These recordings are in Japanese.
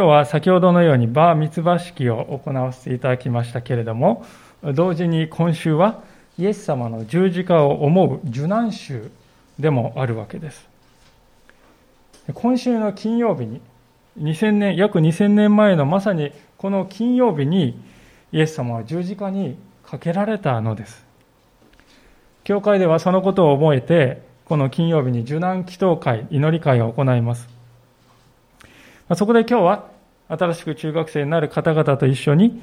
今日は先ほどのようにバーミツバ式を行わせていただきましたけれども、同時に今週はイエス様の十字架を思う受難週でもあるわけです。今週の金曜日に、2000年、約2000年前のまさにこの金曜日にイエス様は十字架にかけられたのです。教会ではそのことを覚えて、この金曜日に受難祈祷会、祈り会を行います。そこで今日は新しく中学生になる方々と一緒に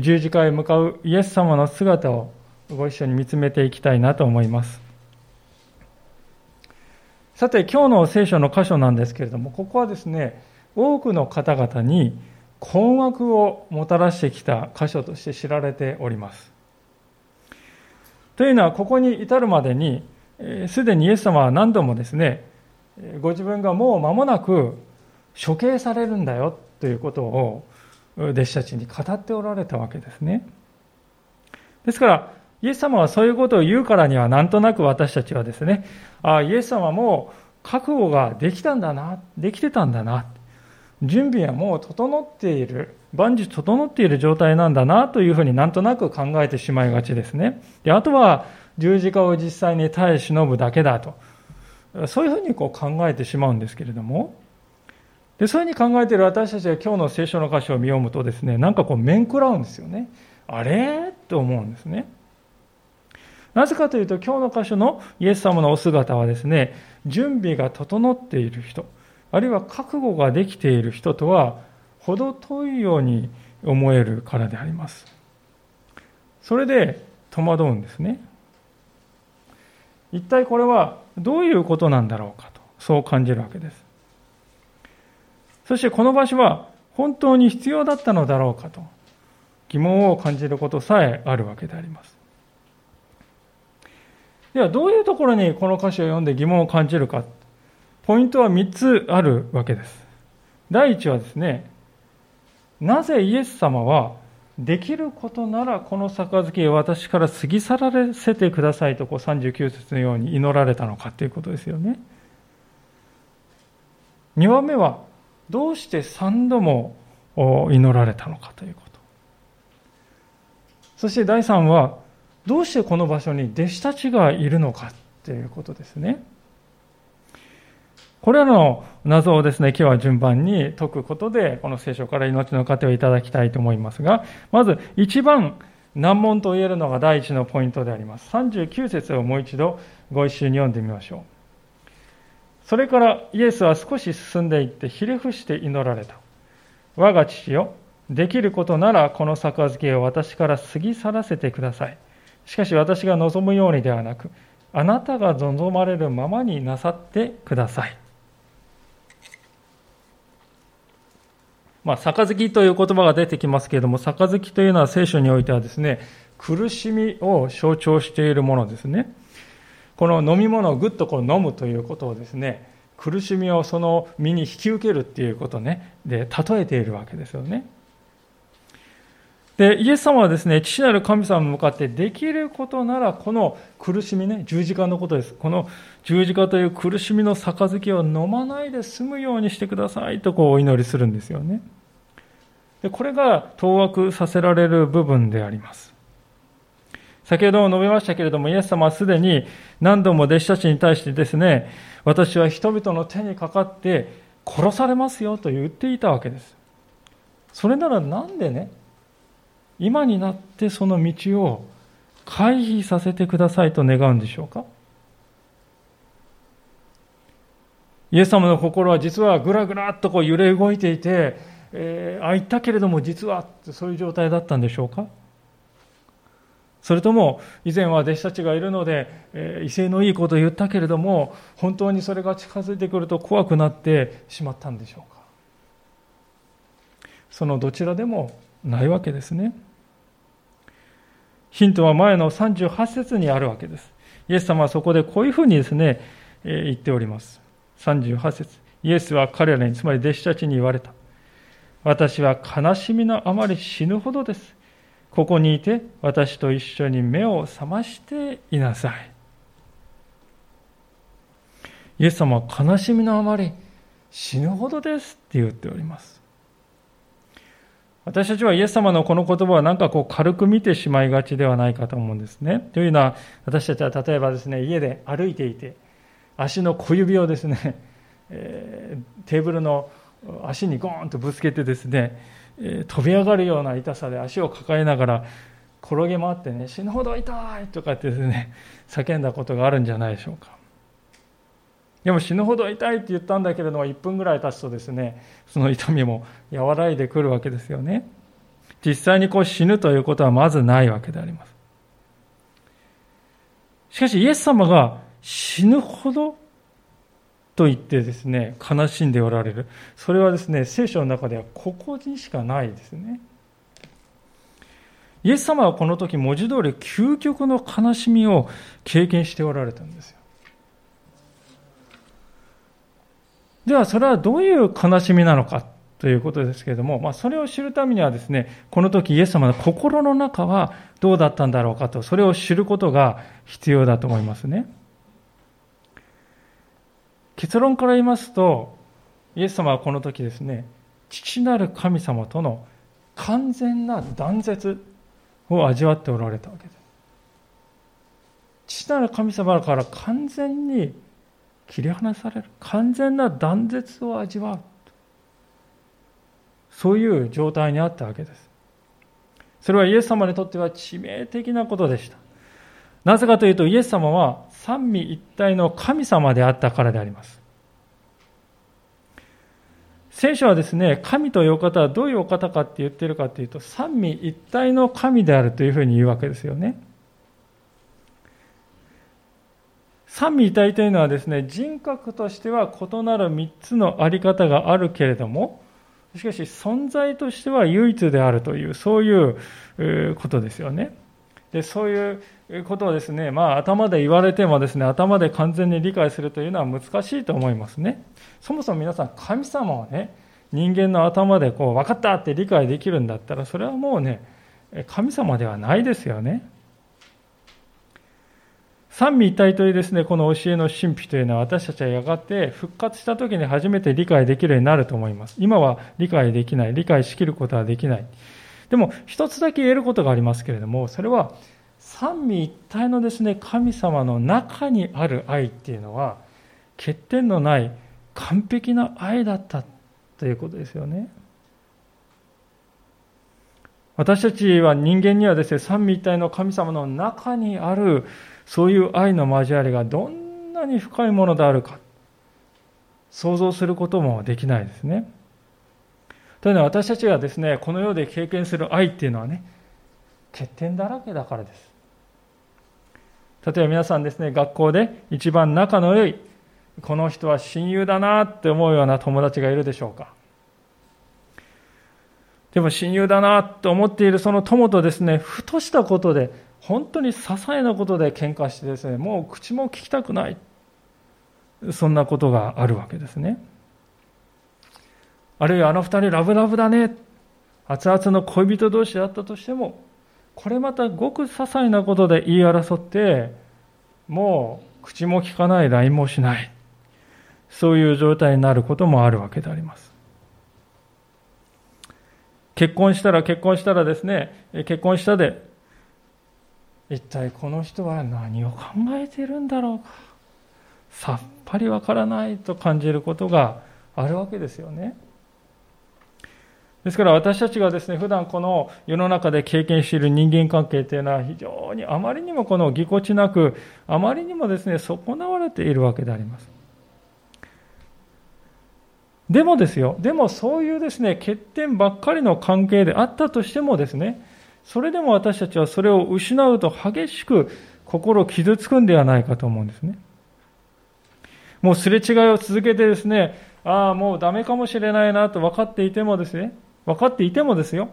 十字架へ向かうイエス様の姿をご一緒に見つめていきたいなと思います。さて今日の聖書の箇所なんですけれども、ここはですね、多くの方々に困惑をもたらしてきた箇所として知られております。というのは、ここに至るまでに、すでにイエス様は何度もですね、ご自分がもう間もなく処刑されるんだよということを弟子たちに語っておられたわけですね。ですから、イエス様はそういうことを言うからには、なんとなく私たちはですね、ああ、イエス様も覚悟ができたんだな、できてたんだな、準備はもう整っている、万事整っている状態なんだなというふうになんとなく考えてしまいがちですね。であとは十字架を実際に耐え忍ぶだけだと。そういうふうにこう考えてしまうんですけれども、でそういうふうに考えている私たちが今日の聖書の箇所を見読むとですね、なんかこう面食らうんですよね。あれ？と思うんですね。なぜかというと今日の箇所のイエス様のお姿はですね、準備が整っている人、あるいは覚悟ができている人とは程遠いように思えるからであります。それで戸惑うんですね。一体これはどういうことなんだろうかと、そう感じるわけです。そしてこの場所は本当に必要だったのだろうかと疑問を感じることさえあるわけであります。ではどういうところにこの歌詞を読んで疑問を感じるか。ポイントは3つあるわけです。第一はですね、なぜイエス様はできることならこの杯を私から過ぎ去らせてくださいとこう39節のように祈られたのかということですよね。2番目はどうして3度も祈られたのかということ。そして第3はどうしてこの場所に弟子たちがいるのかということですね。これらの謎をですね、今日は順番に解くことで、この聖書から命の糧をいただきたいと思いますが、まず一番難問と言えるのが第一のポイントであります。39節をもう一度ご一緒に読んでみましょう。それからイエスは少し進んでいってひれ伏して祈られた。我が父よ、できることならこの杯を私から過ぎ去らせてください。しかし私が望むようにではなく、あなたが望まれるままになさってください。まあ、杯という言葉が出てきますけれども、杯というのは聖書においてはですね、苦しみを象徴しているものですね。この飲み物をぐっとこう飲むということをですね、苦しみをその身に引き受けるっていうことね、で、例えているわけですよね。で、イエス様はですね、父なる神様に向かってできることなら、この苦しみね、十字架のことです。この十字架という苦しみの杯を飲まないで済むようにしてくださいとこうお祈りするんですよね。で、これが当惑させられる部分であります。先ほども述べましたけれども、イエス様はすでに何度も弟子たちに対してですね、私は人々の手にかかって殺されますよと言っていたわけです。それならなんでね、今になってその道を回避させてくださいと願うんでしょうか？イエス様の心は実はぐらぐらっとこう揺れ動いていて、えー、あ、言ったけれども実はそういう状態だったんでしょうか？それとも以前は弟子たちがいるので、えー、威勢のいいことを言ったけれども本当にそれが近づいてくると怖くなってしまったんでしょうかそのどちらでもないわけですね。ヒントは前の38節にあるわけです。イエス様はそこでこういうふうにですね、え言っております。38節イエスは彼らに、つまり弟子たちに言われた。私は悲しみのあまり死ぬほどです。ここにいて私と一緒に目を覚ましていなさい。イエス様は悲しみのあまり死ぬほどですって言っております。私たちはイエス様のこの言葉はなんかこう軽く見てしまいがちではないかと思うんですね。というのは、私たちは例えばですね、家で歩いていて、足の小指をですね、えー、テーブルの足にゴーンとぶつけてですね、え、飛び上がるような痛さで足を抱えながら転げ回ってね、死ぬほど痛いとかってですね、叫んだことがあるんじゃないでしょうか。でも死ぬほど痛いって言ったんだけれども、1分ぐらい経つとですね、その痛みも和らいでくるわけですよね。実際にこう死ぬということはまずないわけであります。しかしイエス様が死ぬほどと言ってですね、悲しんでおられる。それはですね、聖書の中ではここにしかないですね。イエス様はこの時文字通り究極の悲しみを経験しておられたんですよ。では、それはどういう悲しみなのかということですけれども、まあ、それを知るためにはですね、この時イエス様の心の中はどうだったんだろうかと、それを知ることが必要だと思いますね。結論から言いますと、イエス様はこの時ですね、父なる神様との完全な断絶を味わっておられたわけです。父なる神様から完全に切り離される完全な断絶を味わう。そういう状態にあったわけです。それはイエス様にとっては致命的なことでした。なぜかというとイエス様は三位一体の神様であったからであります聖書はですね、神というお方はどういうお方かって言ってるかっていうと、三位一体の神であるというふうに言うわけですよね。三位一体というのはですね、人格としては異なる3つのあり方があるけれども、しかし存在としては唯一であるという、そういうことですよね。でそういうことをですね、まあ、頭で言われてもですね、頭で完全に理解するというのは難しいと思いますね。そもそも皆さん、神様をね、人間の頭でこう分かったって理解できるんだったら、それはもうね、神様ではないですよね。三位一体というですね、この教えの神秘というのは私たちはやがて復活した時に初めて理解できるようになると思います。今は理解できない、理解しきることはできない。でも一つだけ言えることがありますけれども、それは三位一体のですね、神様の中にある愛っていうのは、欠点のない完璧な愛だったということですよね。私たちは人間にはですね、三位一体の神様の中にあるそういう愛の交わりがどんなに深いものであるか、想像することもできないですね。というのは私たちがですね、この世で経験する愛っていうのはね、欠点だらけだからです。例えば皆さんですね、学校で一番仲の良い、この人は親友だなって思うような友達がいるでしょうか。でも親友だなと思っているその友とですね、ふとしたことで本当に些細なことで喧嘩してですね、もう口も聞きたくない。そんなことがあるわけですね。あるいはあの二人ラブラブだね。熱々の恋人同士だったとしても、これまたごく些細なことで言い争って、もう口も聞かない、LINE もしない。そういう状態になることもあるわけであります。結婚したら結婚したらですね、結婚したで一体この人は何を考えているんだろうかさっぱりわからないと感じることがあるわけですよね。ですから私たちがですね、普段この世の中で経験している人間関係というのは非常にあまりにもこのぎこちなく、あまりにもですね、損なわれているわけであります。でもですよ、でもそういうですね、欠点ばっかりの関係であったとしてもですね、それでも私たちはそれを失うと激しく心傷つくんではないかと思うんですね。もうすれ違いを続けてですね、ああ、もうダメかもしれないなと分かっていてもですね、分かっていてもですよ、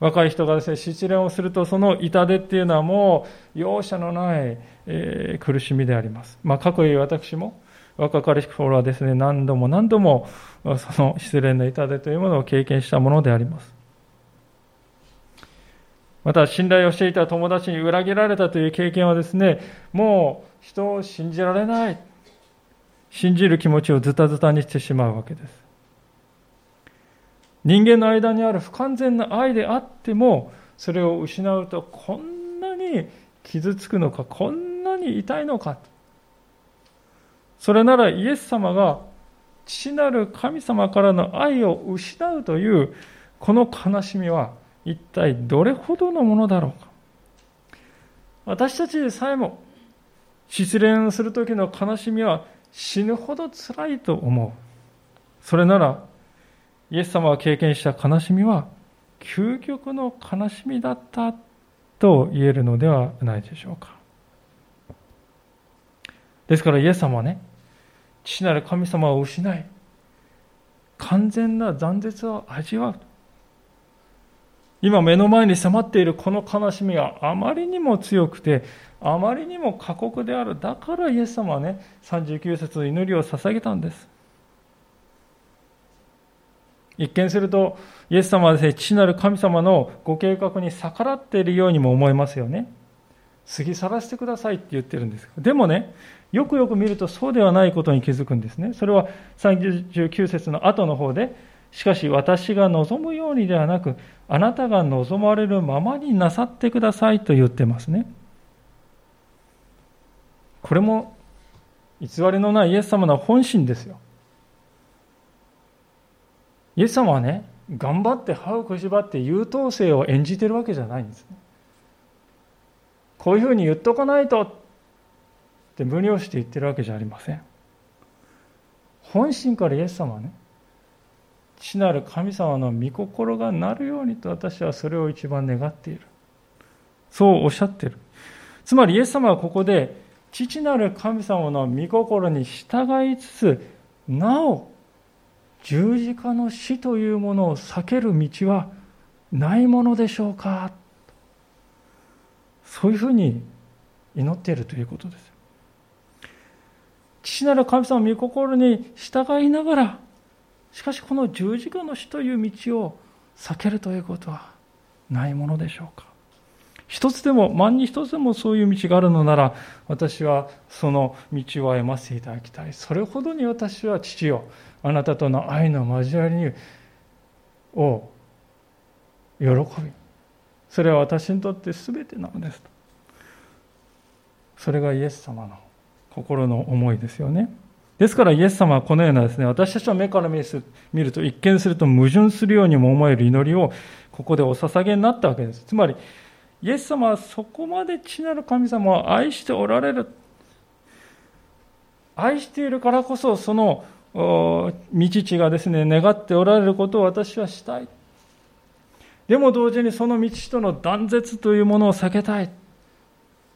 若い人がですね、失恋をすると、その痛手っていうのはもう容赦のない、えー、苦しみであります。まあ、過去に私も、若かりし頃はですね、何度も何度も、その失恋の痛手というものを経験したものであります。また信頼をしていた友達に裏切られたという経験はですね、もう人を信じられない。信じる気持ちをズタズタにしてしまうわけです。人間の間にある不完全な愛であっても、それを失うとこんなに傷つくのか、こんなに痛いのか。それならイエス様が父なる神様からの愛を失うというこの悲しみは一体どれほどのものだろうか。私たちでさえも失恋する時の悲しみは死ぬほど辛いと思う。それならイエス様が経験した悲しみは究極の悲しみだったと言えるのではないでしょうか。ですからイエス様はね、父なる神様を失い、完全な断絶を味わう。今目の前に迫っているこの悲しみがあまりにも強くて、あまりにも過酷である。だからイエス様はね、39節の祈りを捧げたんです。一見すると、イエス様はですね、父なる神様のご計画に逆らっているようにも思えますよね。過ぎ去らせてくださいって言ってるんです。でもね、よくよく見るとそうではないことに気づくんですね。それは39節の後の方で、しかし私が望むようにではなく、あなたが望まれるままになさってくださいと言ってますね。これも偽りのないイエス様の本心ですよ。イエス様はね、頑張って歯をくじばって優等生を演じてるわけじゃないんですね。こういうふうに言っとかないとって無理をして言ってるわけじゃありません。本心からイエス様はね、父なる神様の御心がなるようにと私はそれを一番願っている。そうおっしゃってる。つまりイエス様はここで父なる神様の御心に従いつつ、なお十字架の死というものを避ける道はないものでしょうか？そういうふうに祈っているということです。父なる神様の御心に従いながら、しかしこの十字架の死という道を避けるということはないものでしょうか？一つでも、万に一つでもそういう道があるのなら、私はその道を歩ませていただきたい。それほどに私は父をあなたとの愛の交わりにを喜びそれは私にとって全てなのですと。それがイエス様の心の思いですよね。ですからイエス様はこのようなですね私たちの目から見ると一見すると矛盾するようにも思える祈りをここでお捧げになったわけです。つまりイエス様はそこまで父なる神様を愛しておられる。愛しているからこそその道父がですね、願っておられることを私はしたい。でも同時にその道との断絶というものを避けたい。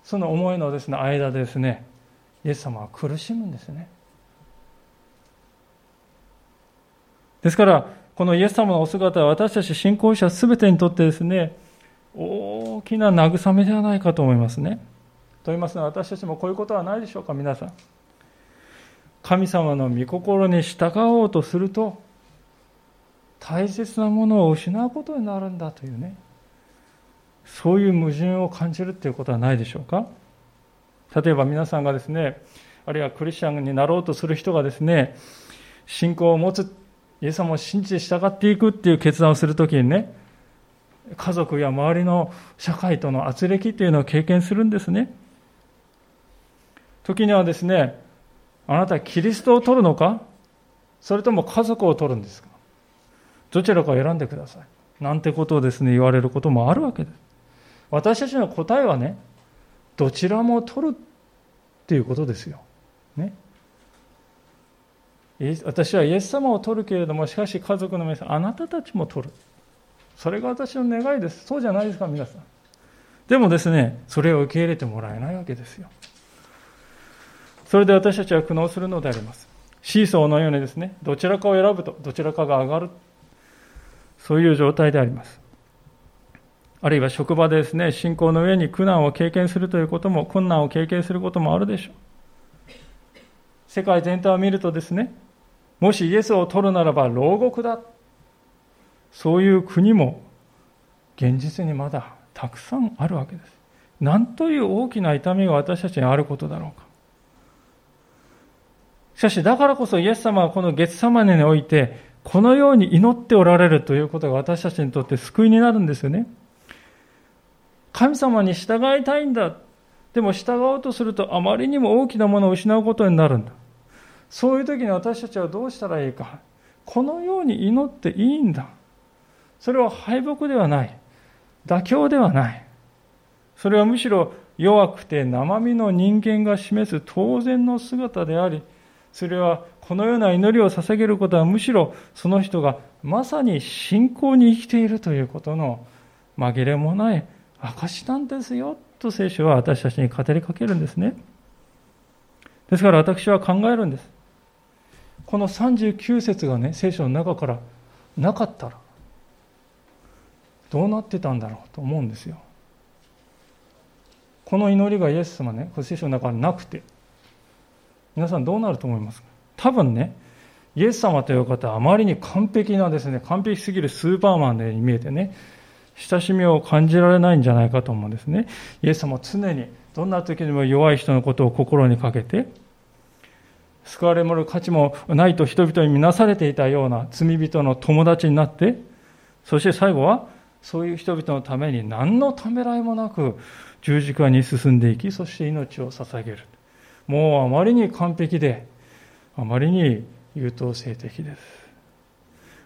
その思いのですね、間でですね、イエス様は苦しむんですね。ですから、このイエス様のお姿は私たち信仰者すべてにとってですね、大きな慰めではないかと思いますね。と言いますのは私たちもこういうことはないでしょうか、皆さん。神様の御心に従おうとすると大切なものを失うことになるんだというね。そういう矛盾を感じるということはないでしょうか。例えば皆さんがですねあるいはクリスチャンになろうとする人がですね信仰を持つイエス様を信じて従っていくっていう決断をするときにね家族や周りの社会との圧力というのを経験するんですね。時にはですねあなたはキリストを取るのか？それとも家族を取るんですか？どちらかを選んでください。なんてことをですね、言われることもあるわけです。私たちの答えはね、どちらも取るっていうことですよ。ね。私はイエス様を取るけれども、しかし家族の皆さん、あなたたちも取る。それが私の願いです。そうじゃないですか、皆さん。でもですね、それを受け入れてもらえないわけですよ。それで私たちは苦悩するのであります。シーソーのようにですね、どちらかを選ぶと、どちらかが上がる。そういう状態であります。あるいは職場でですね、信仰の上に苦難を経験するということも、困難を経験することもあるでしょう。世界全体を見るとですね、もしイエスを取るならば牢獄だ。そういう国も現実にまだたくさんあるわけです。なんという大きな痛みが私たちにあることだろうか。しかし、だからこそイエス様はこの月様において、このように祈っておられるということが私たちにとって救いになるんですよね。神様に従いたいんだ。でも従おうとするとあまりにも大きなものを失うことになるんだ。そういう時に私たちはどうしたらいいか。このように祈っていいんだ。それは敗北ではない。妥協ではない。それはむしろ弱くて生身の人間が示す当然の姿であり、それはこのような祈りを捧げることはむしろその人がまさに信仰に生きているということの紛れもない証なんですよと聖書は私たちに語りかけるんですね。ですから私は考えるんです。この39節がね、聖書の中からなかったら、どうなってたんだろうと思うんですよ。この祈りがイエス様ね、聖書の中になくて、皆さんどうなると思いますか？多分ね、イエス様という方はあまりに完璧なですね、完璧すぎるスーパーマンに見えてね、親しみを感じられないんじゃないかと思うんですね。イエス様は常にどんな時にも弱い人のことを心にかけて、救われもる価値もないと人々に見なされていたような罪人の友達になって、そして最後はそういう人々のために何のためらいもなく十字架に進んでいき、そして命を捧げる。もうあまりに完璧で、あまりに優等生的です。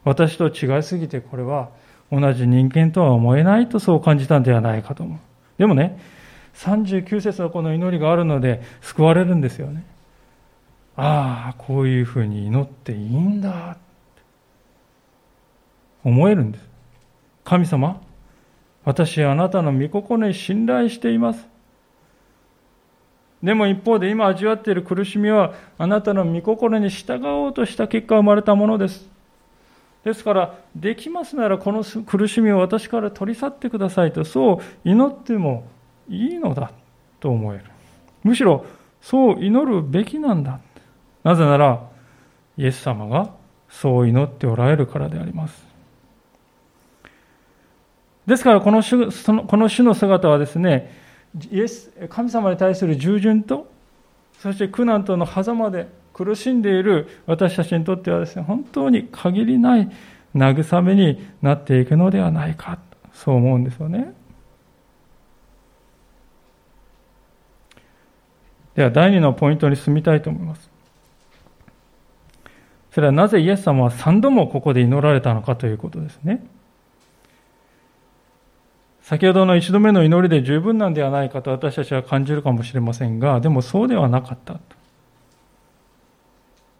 私と違いすぎてこれは同じ人間とは思えないとそう感じたんではないかと思う。でもね、39節のこの祈りがあるので救われるんですよね。ああ、こういうふうに祈っていいんだ。思えるんです。神様、私あなたの御心に信頼しています。でも一方で今味わっている苦しみはあなたの御心に従おうとした結果生まれたものです。ですから、できますならこの苦しみを私から取り去ってくださいと、そう祈ってもいいのだと思える。むしろ、そう祈るべきなんだ。なぜなら、イエス様がそう祈っておられるからであります。ですからこの主、この主の姿はですね、イエス神様に対する従順と、そして苦難との狭間で苦しんでいる私たちにとってはですね、本当に限りない慰めになっていくのではないか、そう思うんですよね。では、第2のポイントに進みたいと思います。それはなぜイエス様は3度もここで祈られたのかということですね。先ほどの一度目の祈りで十分なんではないかと私たちは感じるかもしれませんが、でもそうではなかった。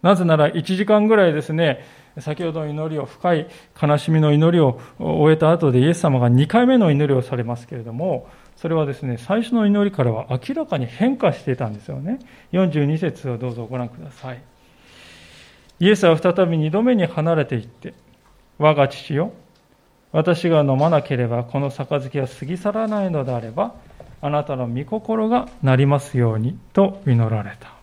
なぜなら1時間ぐらいですね、先ほどの祈りを、深い悲しみの祈りを終えた後でイエス様が2回目の祈りをされますけれども、それはですね、最初の祈りからは明らかに変化していたんですよね。42節をどうぞご覧ください。イエスは再び2度目に離れていって、我が父よ、私が飲まなければこの杯は過ぎ去らないのであればあなたの御心がなりますようにと祈られた。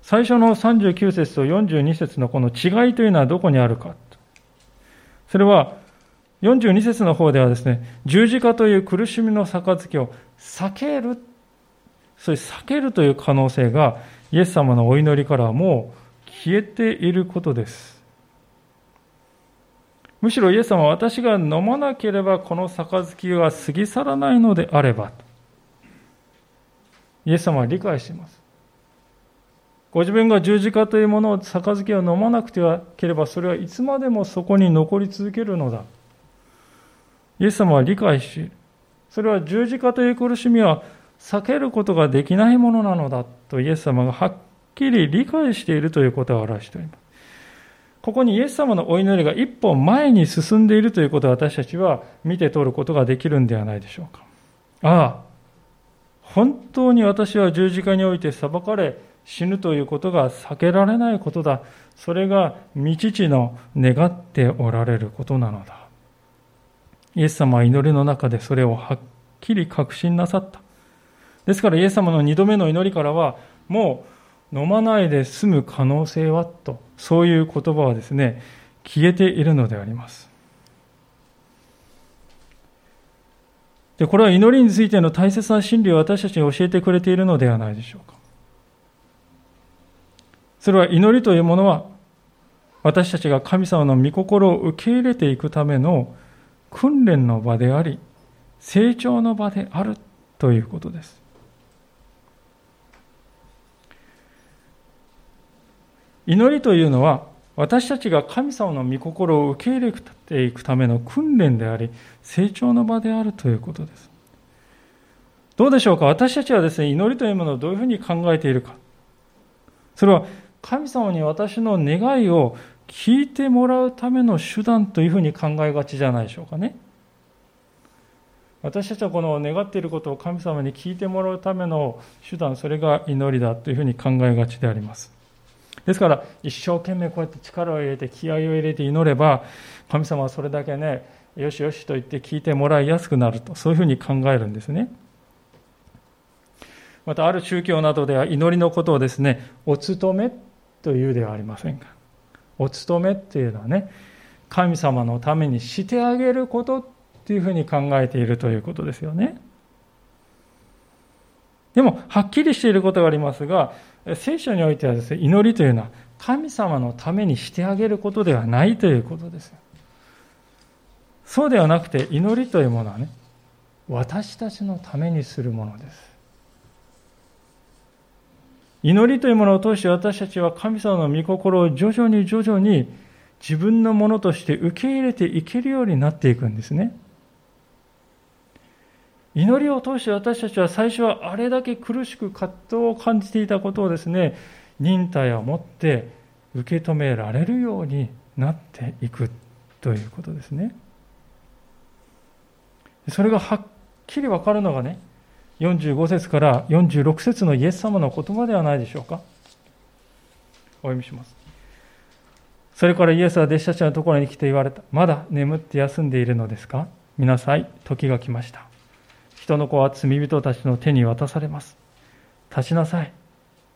最初の39節と42節のこの違いというのはどこにあるか。それは42節の方ではですね十字架という苦しみの杯を避けるそういう避けるという可能性がイエス様のお祈りからはもう消えていることです。むしろイエス様は私が飲まなければこの杯が過ぎ去らないのであれば。イエス様は理解しています。ご自分が十字架というものを杯を飲まなくてはければそれはいつまでもそこに残り続けるのだ。イエス様は理解しそれは十字架という苦しみは避けることができないものなのだとイエス様がはっきり理解しているということを表しております。ここにイエス様のお祈りが一歩前に進んでいるということを私たちは見て取ることができるんではないでしょうか。ああ、本当に私は十字架において裁かれ死ぬということが避けられないことだ。それが御父の願っておられることなのだ。イエス様は祈りの中でそれをはっきり確信なさった。ですからイエス様の二度目の祈りからはもう飲まないで済む可能性は？と、そういう言葉はですね、消えているのであります。で、これは祈りについての大切な真理を私たちに教えてくれているのではないでしょうか。それは祈りというものは、私たちが神様の御心を受け入れていくための訓練の場であり、成長の場であるということです。祈りというのは、私たちが神様の御心を受け入れていくための訓練であり、成長の場であるということです。どうでしょうか？私たちはですね、祈りというものをどういうふうに考えているか。それは、神様に私の願いを聞いてもらうための手段というふうに考えがちじゃないでしょうかね。私たちはこの願っていることを神様に聞いてもらうための手段、それが祈りだというふうに考えがちであります。ですから、一生懸命こうやって力を入れて、気合を入れて祈れば、神様はそれだけね、よしよしと言って聞いてもらいやすくなると、そういうふうに考えるんですね。また、ある宗教などでは祈りのことをですね、お務めというではありませんか。お務めっていうのはね、神様のためにしてあげることっていうふうに考えているということですよね。でも、はっきりしていることがありますが、聖書においてはですね、祈りというのは神様のためにしてあげることではないということです。そうではなくて、祈りというものはね、私たちのためにするものです。祈りというものを通して私たちは神様の御心を徐々に徐々に自分のものとして受け入れていけるようになっていくんですね。祈りを通して私たちは最初はあれだけ苦しく葛藤を感じていたことをですね、忍耐を持って受け止められるようになっていくということですね。それがはっきり分かるのがね、45節から46節のイエス様の言葉ではないでしょうか。お読みします。それからイエスは弟子たちのところに来て言われた。まだ眠って休んでいるのですか？見なさい。時が来ました。人の子は罪人たちの手に渡されます。立ちなさい。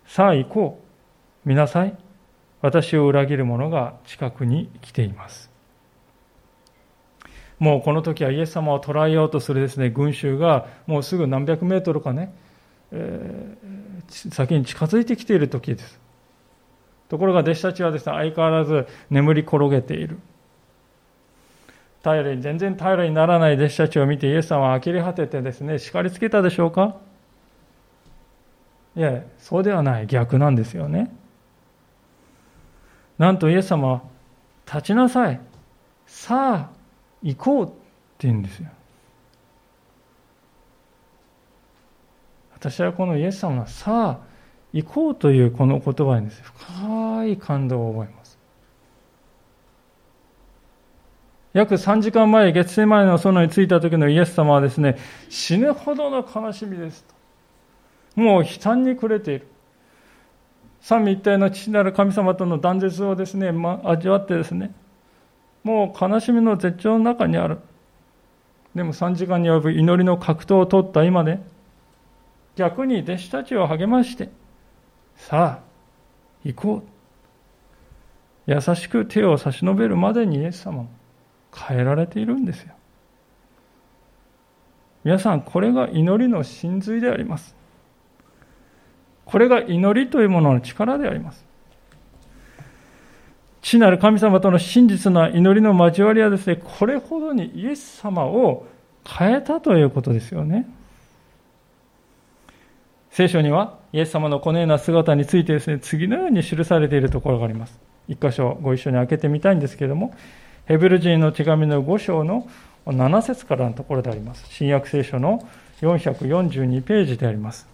さあ行こう。見なさい。私を裏切る者が近くに来ています。もうこの時はイエス様を捕らえようとするですね、群衆がもうすぐ何百メートルかね、えー、先に近づいてきている時です。ところが弟子たちはですね、相変わらず眠り転げている。頼り、全然頼りにならない弟子たちを見てイエス様は呆れ果ててですね、叱りつけたでしょうか？いや、そうではない。逆なんですよね。なんとイエス様は、立ちなさい。さあ、行こうって言うんですよ。私はこのイエス様はさあ行こうというこの言葉にです、ね、深い感動を覚えます。約3時間前、月世前の園に着いた時のイエス様はですね、死ぬほどの悲しみですと。もう悲惨に暮れている。三位一体の父なる神様との断絶をですね、ま、味わってですね、もう悲しみの絶頂の中にある。でも3時間に及ぶ祈りの格闘を取った今ね、逆に弟子たちを励まして、さあ、行こう。優しく手を差し伸べるまでにイエス様も変えられているんですよ。皆さん、これが祈りの真髄であります。これが祈りというものの力であります。父なる神様との真実な祈りの交わりはですね、これほどにイエス様を変えたということですよね。聖書には、イエス様のこのような姿についてですね、次のように記されているところがあります。一箇所ご一緒に開けてみたいんですけれども、ヘブル人の手紙の5章の7節からのところであります。新約聖書の442ページであります。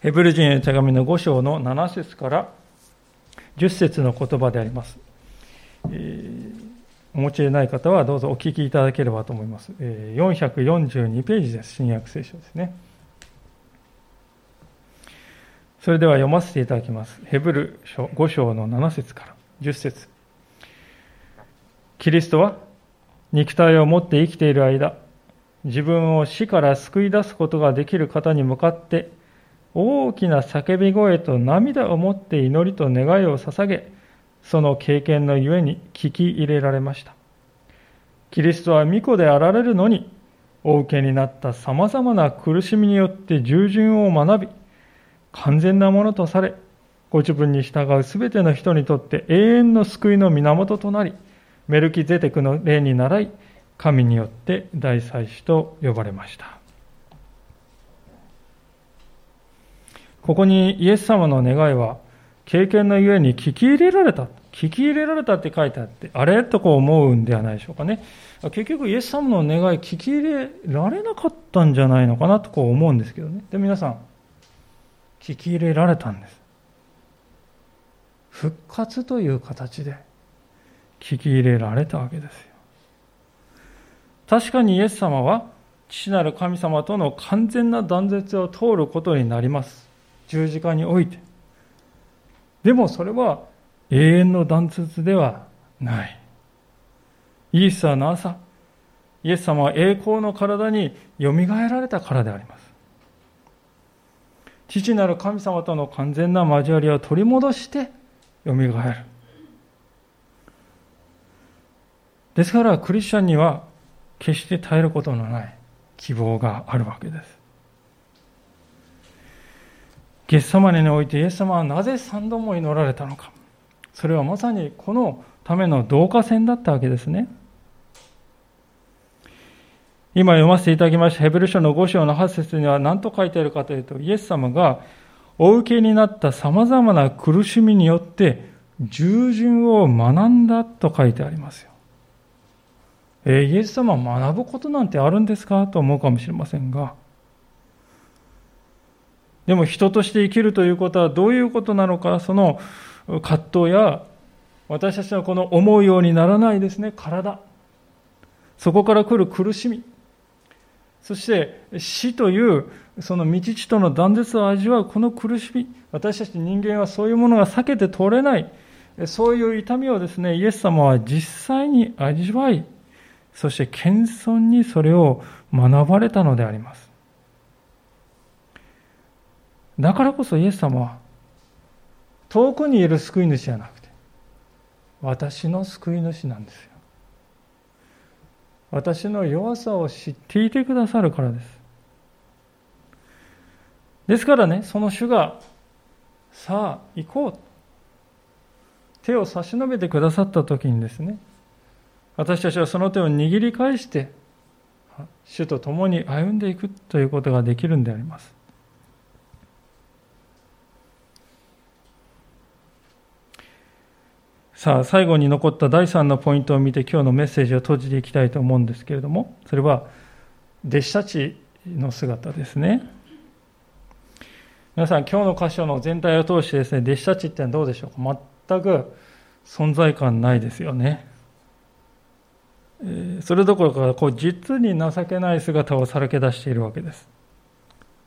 ヘブル人への手紙の5章の7節から10節の言葉であります。お持ちでない方はどうぞお聞きいただければと思います。えー、442ページです。新約聖書ですね。それでは読ませていただきます。ヘブル書5章の7節から10節キリストは肉体を持って生きている間、自分を死から救い出すことができる方に向かって、大きな叫び声と涙を持って祈りと願いを捧げ、その経験のゆえに聞き入れられました。キリストは御子であられるのに、お受けになった様々な苦しみによって従順を学び、完全なものとされ、ご自分に従うすべての人にとって永遠の救いの源となり、メルキゼテクの例に倣い、神によって大祭司と呼ばれました。ここにイエス様の願いは、経験のゆえに聞き入れられた。聞き入れられたって書いてあって、あれとこう思うんではないでしょうかね。結局イエス様の願い聞き入れられなかったんじゃないのかなとこう思うんですけどね。で、皆さん、聞き入れられたんです。復活という形で聞き入れられたわけですよ。確かにイエス様は父なる神様との完全な断絶を通ることになります。十字架において。でもそれは永遠の断絶ではない。イースターの朝、イエス様は栄光の体によみがえられたからであります。父なる神様との完全な交わりを取り戻してよみがえる。ですからクリスチャンには決して耐えることのない希望があるわけです。ゲッサマネにおいてイエス様はなぜ三度も祈られたのか。それはまさにこのための導火線だったわけですね。今読ませていただきましたヘブル書の5章の8節には何と書いてあるかというと、イエス様がお受けになった様々な苦しみによって従順を学んだと書いてありますよ。えー、イエス様は学ぶことなんてあるんですか？と思うかもしれませんが、でも人として生きるということはどういうことなのか、その葛藤や私たちのこの思うようにならないですね、体。そこから来る苦しみ。そして死というその道地との断絶を味わうこの苦しみ。私たち人間はそういうものが避けて通れない。そういう痛みをですね、イエス様は実際に味わい、そして謙遜にそれを学ばれたのであります。だからこそイエス様は遠くにいる救い主じゃなくて私の救い主なんですよ私の弱さを知っていてくださるからです。ですからねその主がさあ行こう。手を差し伸べてくださった時にですね私たちはその手を握り返して主と共に歩んでいくということができるんであります。さあ、最後に残った第3のポイントを見て今日のメッセージを閉じていきたいと思うんですけれども、それは弟子たちの姿ですね。皆さん、今日の箇所の全体を通してですね、弟子たちってのはどうでしょうか？全く存在感ないですよね。それどころか、こう実に情けない姿をさらけ出しているわけです。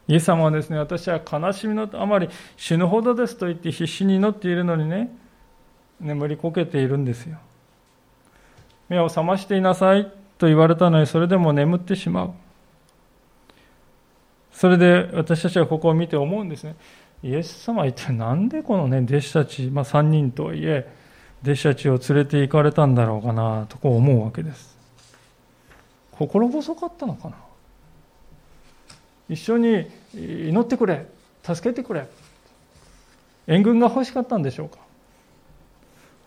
イエス様はですね、私は悲しみのあまり死ぬほどですと言って必死に祈っているのにね、眠りこけているんですよ。目を覚ましていなさいと言われたのにそれでも眠ってしまう。それで私たちはここを見て思うんですね。イエス様は一体なんでこのね、弟子たち、まあ3人とはいえ、弟子たちを連れて行かれたんだろうかなとこう思うわけです。心細かったのかな一緒に祈ってくれ、助けてくれ。援軍が欲しかったんでしょうか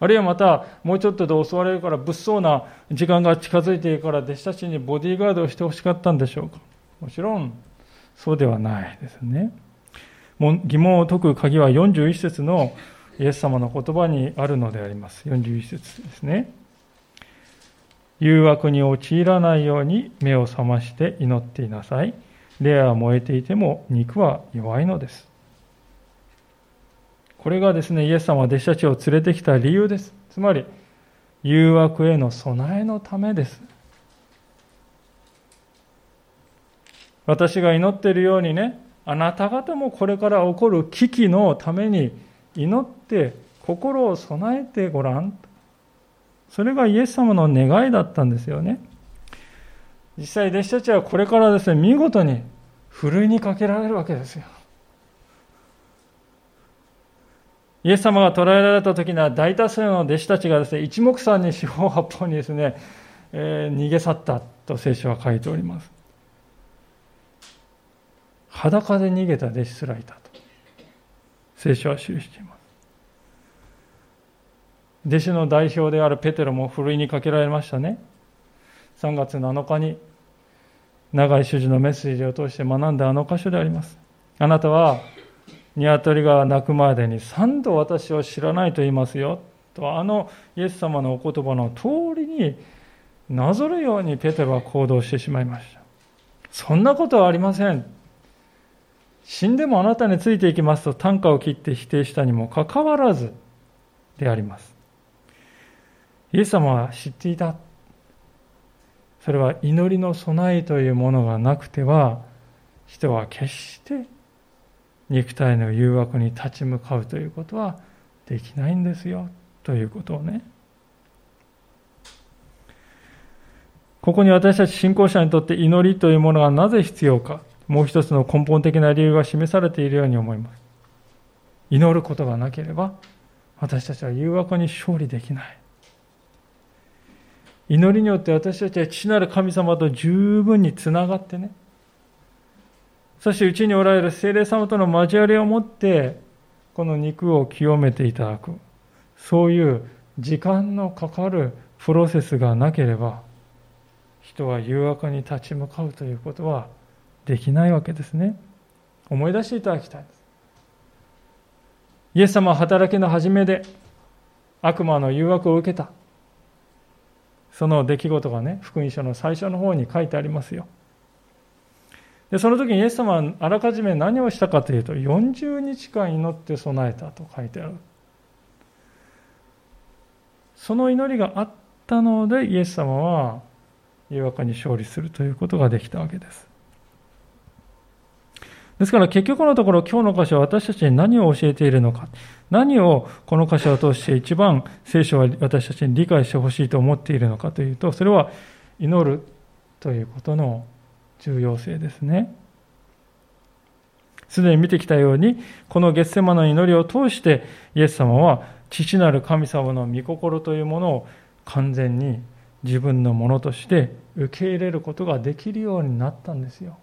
あるいはまた、もうちょっとで襲われるから物騒な時間が近づいているから、弟子たちにボディーガードをしてほしかったんでしょうか。もちろん、そうではないですね。疑問を解く鍵は41節のイエス様の言葉にあるのであります。41節ですね。誘惑に陥らないように目を覚まして祈っていなさい。霊は燃えていても肉は弱いのです。これがですね、イエス様は弟子たちを連れてきた理由です。つまり、誘惑への備えのためです。私が祈っているようにね、あなた方もこれから起こる危機のために祈って心を備えてごらん。それがイエス様の願いだったんですよね。実際弟子たちはこれからですね、見事にふるいにかけられるわけですよ。イエス様が捕らえられた時には大多数の弟子たちがですね、一目散に四方八方にですね、えー、逃げ去ったと聖書は書いております。裸で逃げた弟子すらいたと。聖書は記しています。弟子の代表であるペテロもふるいにかけられましたね。3月7日に長い主事のメッセージを通して学んだあの箇所であります。あなたは鶏が鳴くまでに3度私を知らないと言いますよとあのイエス様のお言葉の通りになぞるようにペテロは行動してしまいましたそんなことはありません死んでもあなたについていきますと短歌を切って否定したにもかかわらずでありますイエス様は知っていたそれは祈りの備えというものがなくては人は決して肉体の誘惑に立ち向かうということはできないんですよ。ということをね。ここに私たち信仰者にとって祈りというものがなぜ必要か。もう一つの根本的な理由が示されているように思います。祈ることがなければ私たちは誘惑に勝利できない。祈りによって私たちは父なる神様と十分につながってね。そしてうちにおられる精霊様との交わりを持ってこの肉を清めていただく。そういう時間のかかるプロセスがなければ人は誘惑に立ち向かうということはできないわけですね。思い出していただきたいです。イエス様は働きの初めで悪魔の誘惑を受けた。その出来事がね、福音書の最初の方に書いてありますよ。で、その時にイエス様はあらかじめ何をしたかというと、40日間祈って備えたと書いてある。その祈りがあったので、イエス様は誘惑に勝利するということができたわけです。ですから結局のところ今日の箇所は私たちに何を教えているのか、何をこの箇所を通して一番聖書は私たちに理解してほしいと思っているのかというと、それは祈るということの重要性ですね。すでに見てきたように、この月セマの祈りを通してイエス様は父なる神様の御心というものを完全に自分のものとして受け入れることができるようになったんですよ。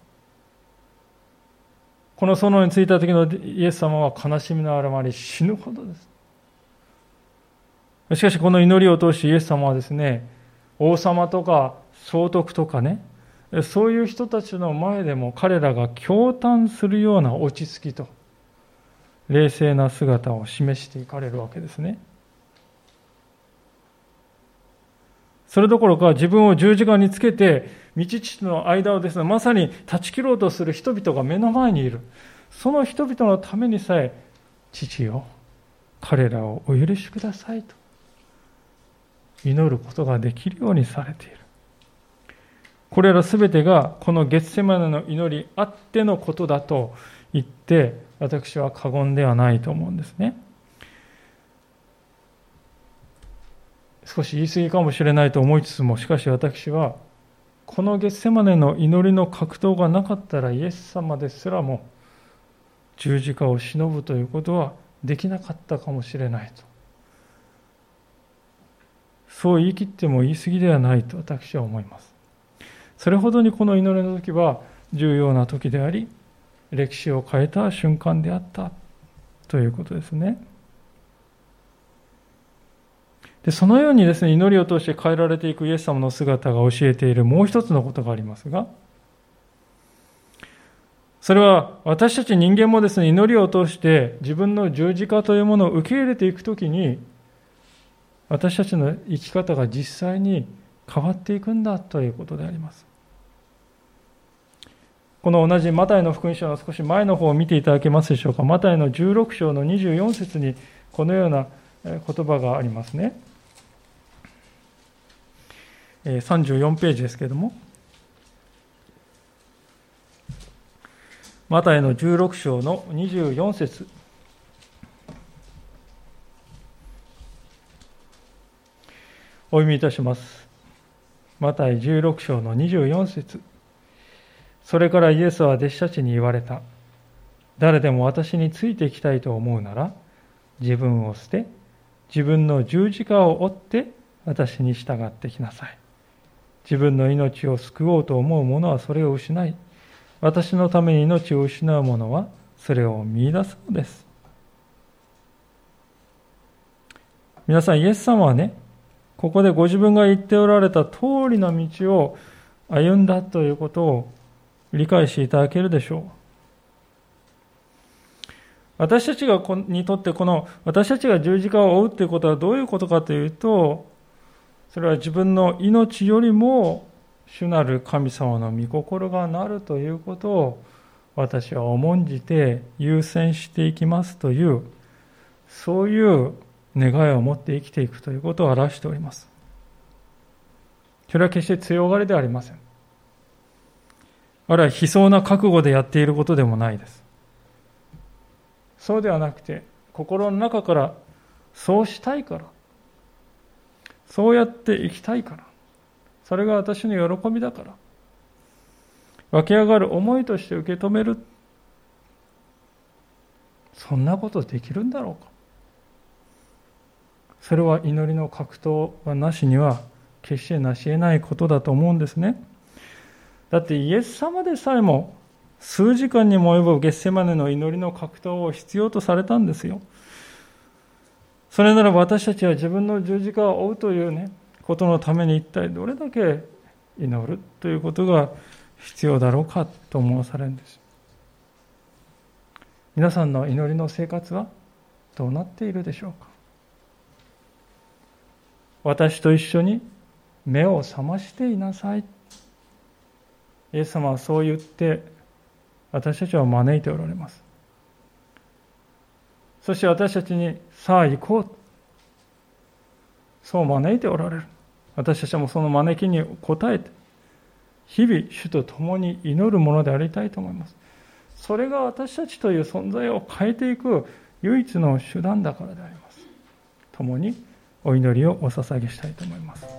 この園に着いた時のイエス様は悲しみのあらまり死ぬほどです。しかしこの祈りを通してイエス様はですね、王様とか総督とかね、そういう人たちの前でも彼らが驚嘆するような落ち着きと冷静な姿を示していかれるわけですね。それどころか自分を十字架につけて道父の間をですね、まさに断ち切ろうとする人々が目の前にいる。その人々のためにさえ、父よ、彼らをお許しくださいと祈ることができるようにされている。これらすべてがこの月セマネの祈りあってのことだと言って私は過言ではないと思うんですね。少し言い過ぎかもしれないと思いつつもしかし私はこの月セマネの祈りの格闘がなかったらイエス様ですらも十字架を忍ぶということはできなかったかもしれないとそう言い切っても言い過ぎではないと私は思いますそれほどにこの祈りの時は重要な時であり歴史を変えた瞬間であったということですね。でそのようにですね、祈りを通して変えられていくイエス様の姿が教えているもう一つのことがありますが、それは私たち人間もですね、祈りを通して自分の十字架というものを受け入れていくときに、私たちの生き方が実際に変わっていくんだということであります。この同じマタイの福音書の少し前の方を見ていただけますでしょうか。マタイの16章の24節にこのような言葉がありますね。34ページですけれども、マタイの16章の24節お読みいたします。マタイ16章の24節それからイエスは弟子たちに言われた。誰でも私についていきたいと思うなら、自分を捨て、自分の十字架を追って私に従ってきなさい。自分の命を救おうと思う者はそれを失い、私のために命を失う者はそれを見出すのです。皆さん、イエス様はね、ここでご自分が言っておられた通りの道を歩んだということを理解していただけるでしょう。私たちがにとってこの私たちが十字架を追うということはどういうことかというとそれは自分の命よりも主なる神様の御心がなるということを私は重んじて優先していきますというそういう願いを持って生きていくということを表しております。それは決して強がりではありません。あるいは悲壮な覚悟でやっていることでもないです。そうではなくて、心の中からそうしたいから、そうやって生きたいから、それが私の喜びだから、湧き上がる思いとして受け止める。そんなことできるんだろうか。それは祈りの格闘はなしには決してなし得ないことだと思うんですね。だってイエス様でさえも数時間にも及ぶゲッセマネの祈りの格闘を必要とされたんですよ。それなら私たちは自分の十字架を追うというね、ことのために一体どれだけ祈るということが必要だろうかと思わされるんです。皆さんの祈りの生活はどうなっているでしょうか私と一緒に目を覚ましていなさい。イエス様はそう言って私たちを招いておられます。そして私たちにさあ行こう。そう招いておられる。私たちもその招きに応えて、日々主と共に祈るものでありたいと思います。それが私たちという存在を変えていく唯一の手段だからであります。共にお祈りをお捧げしたいと思います。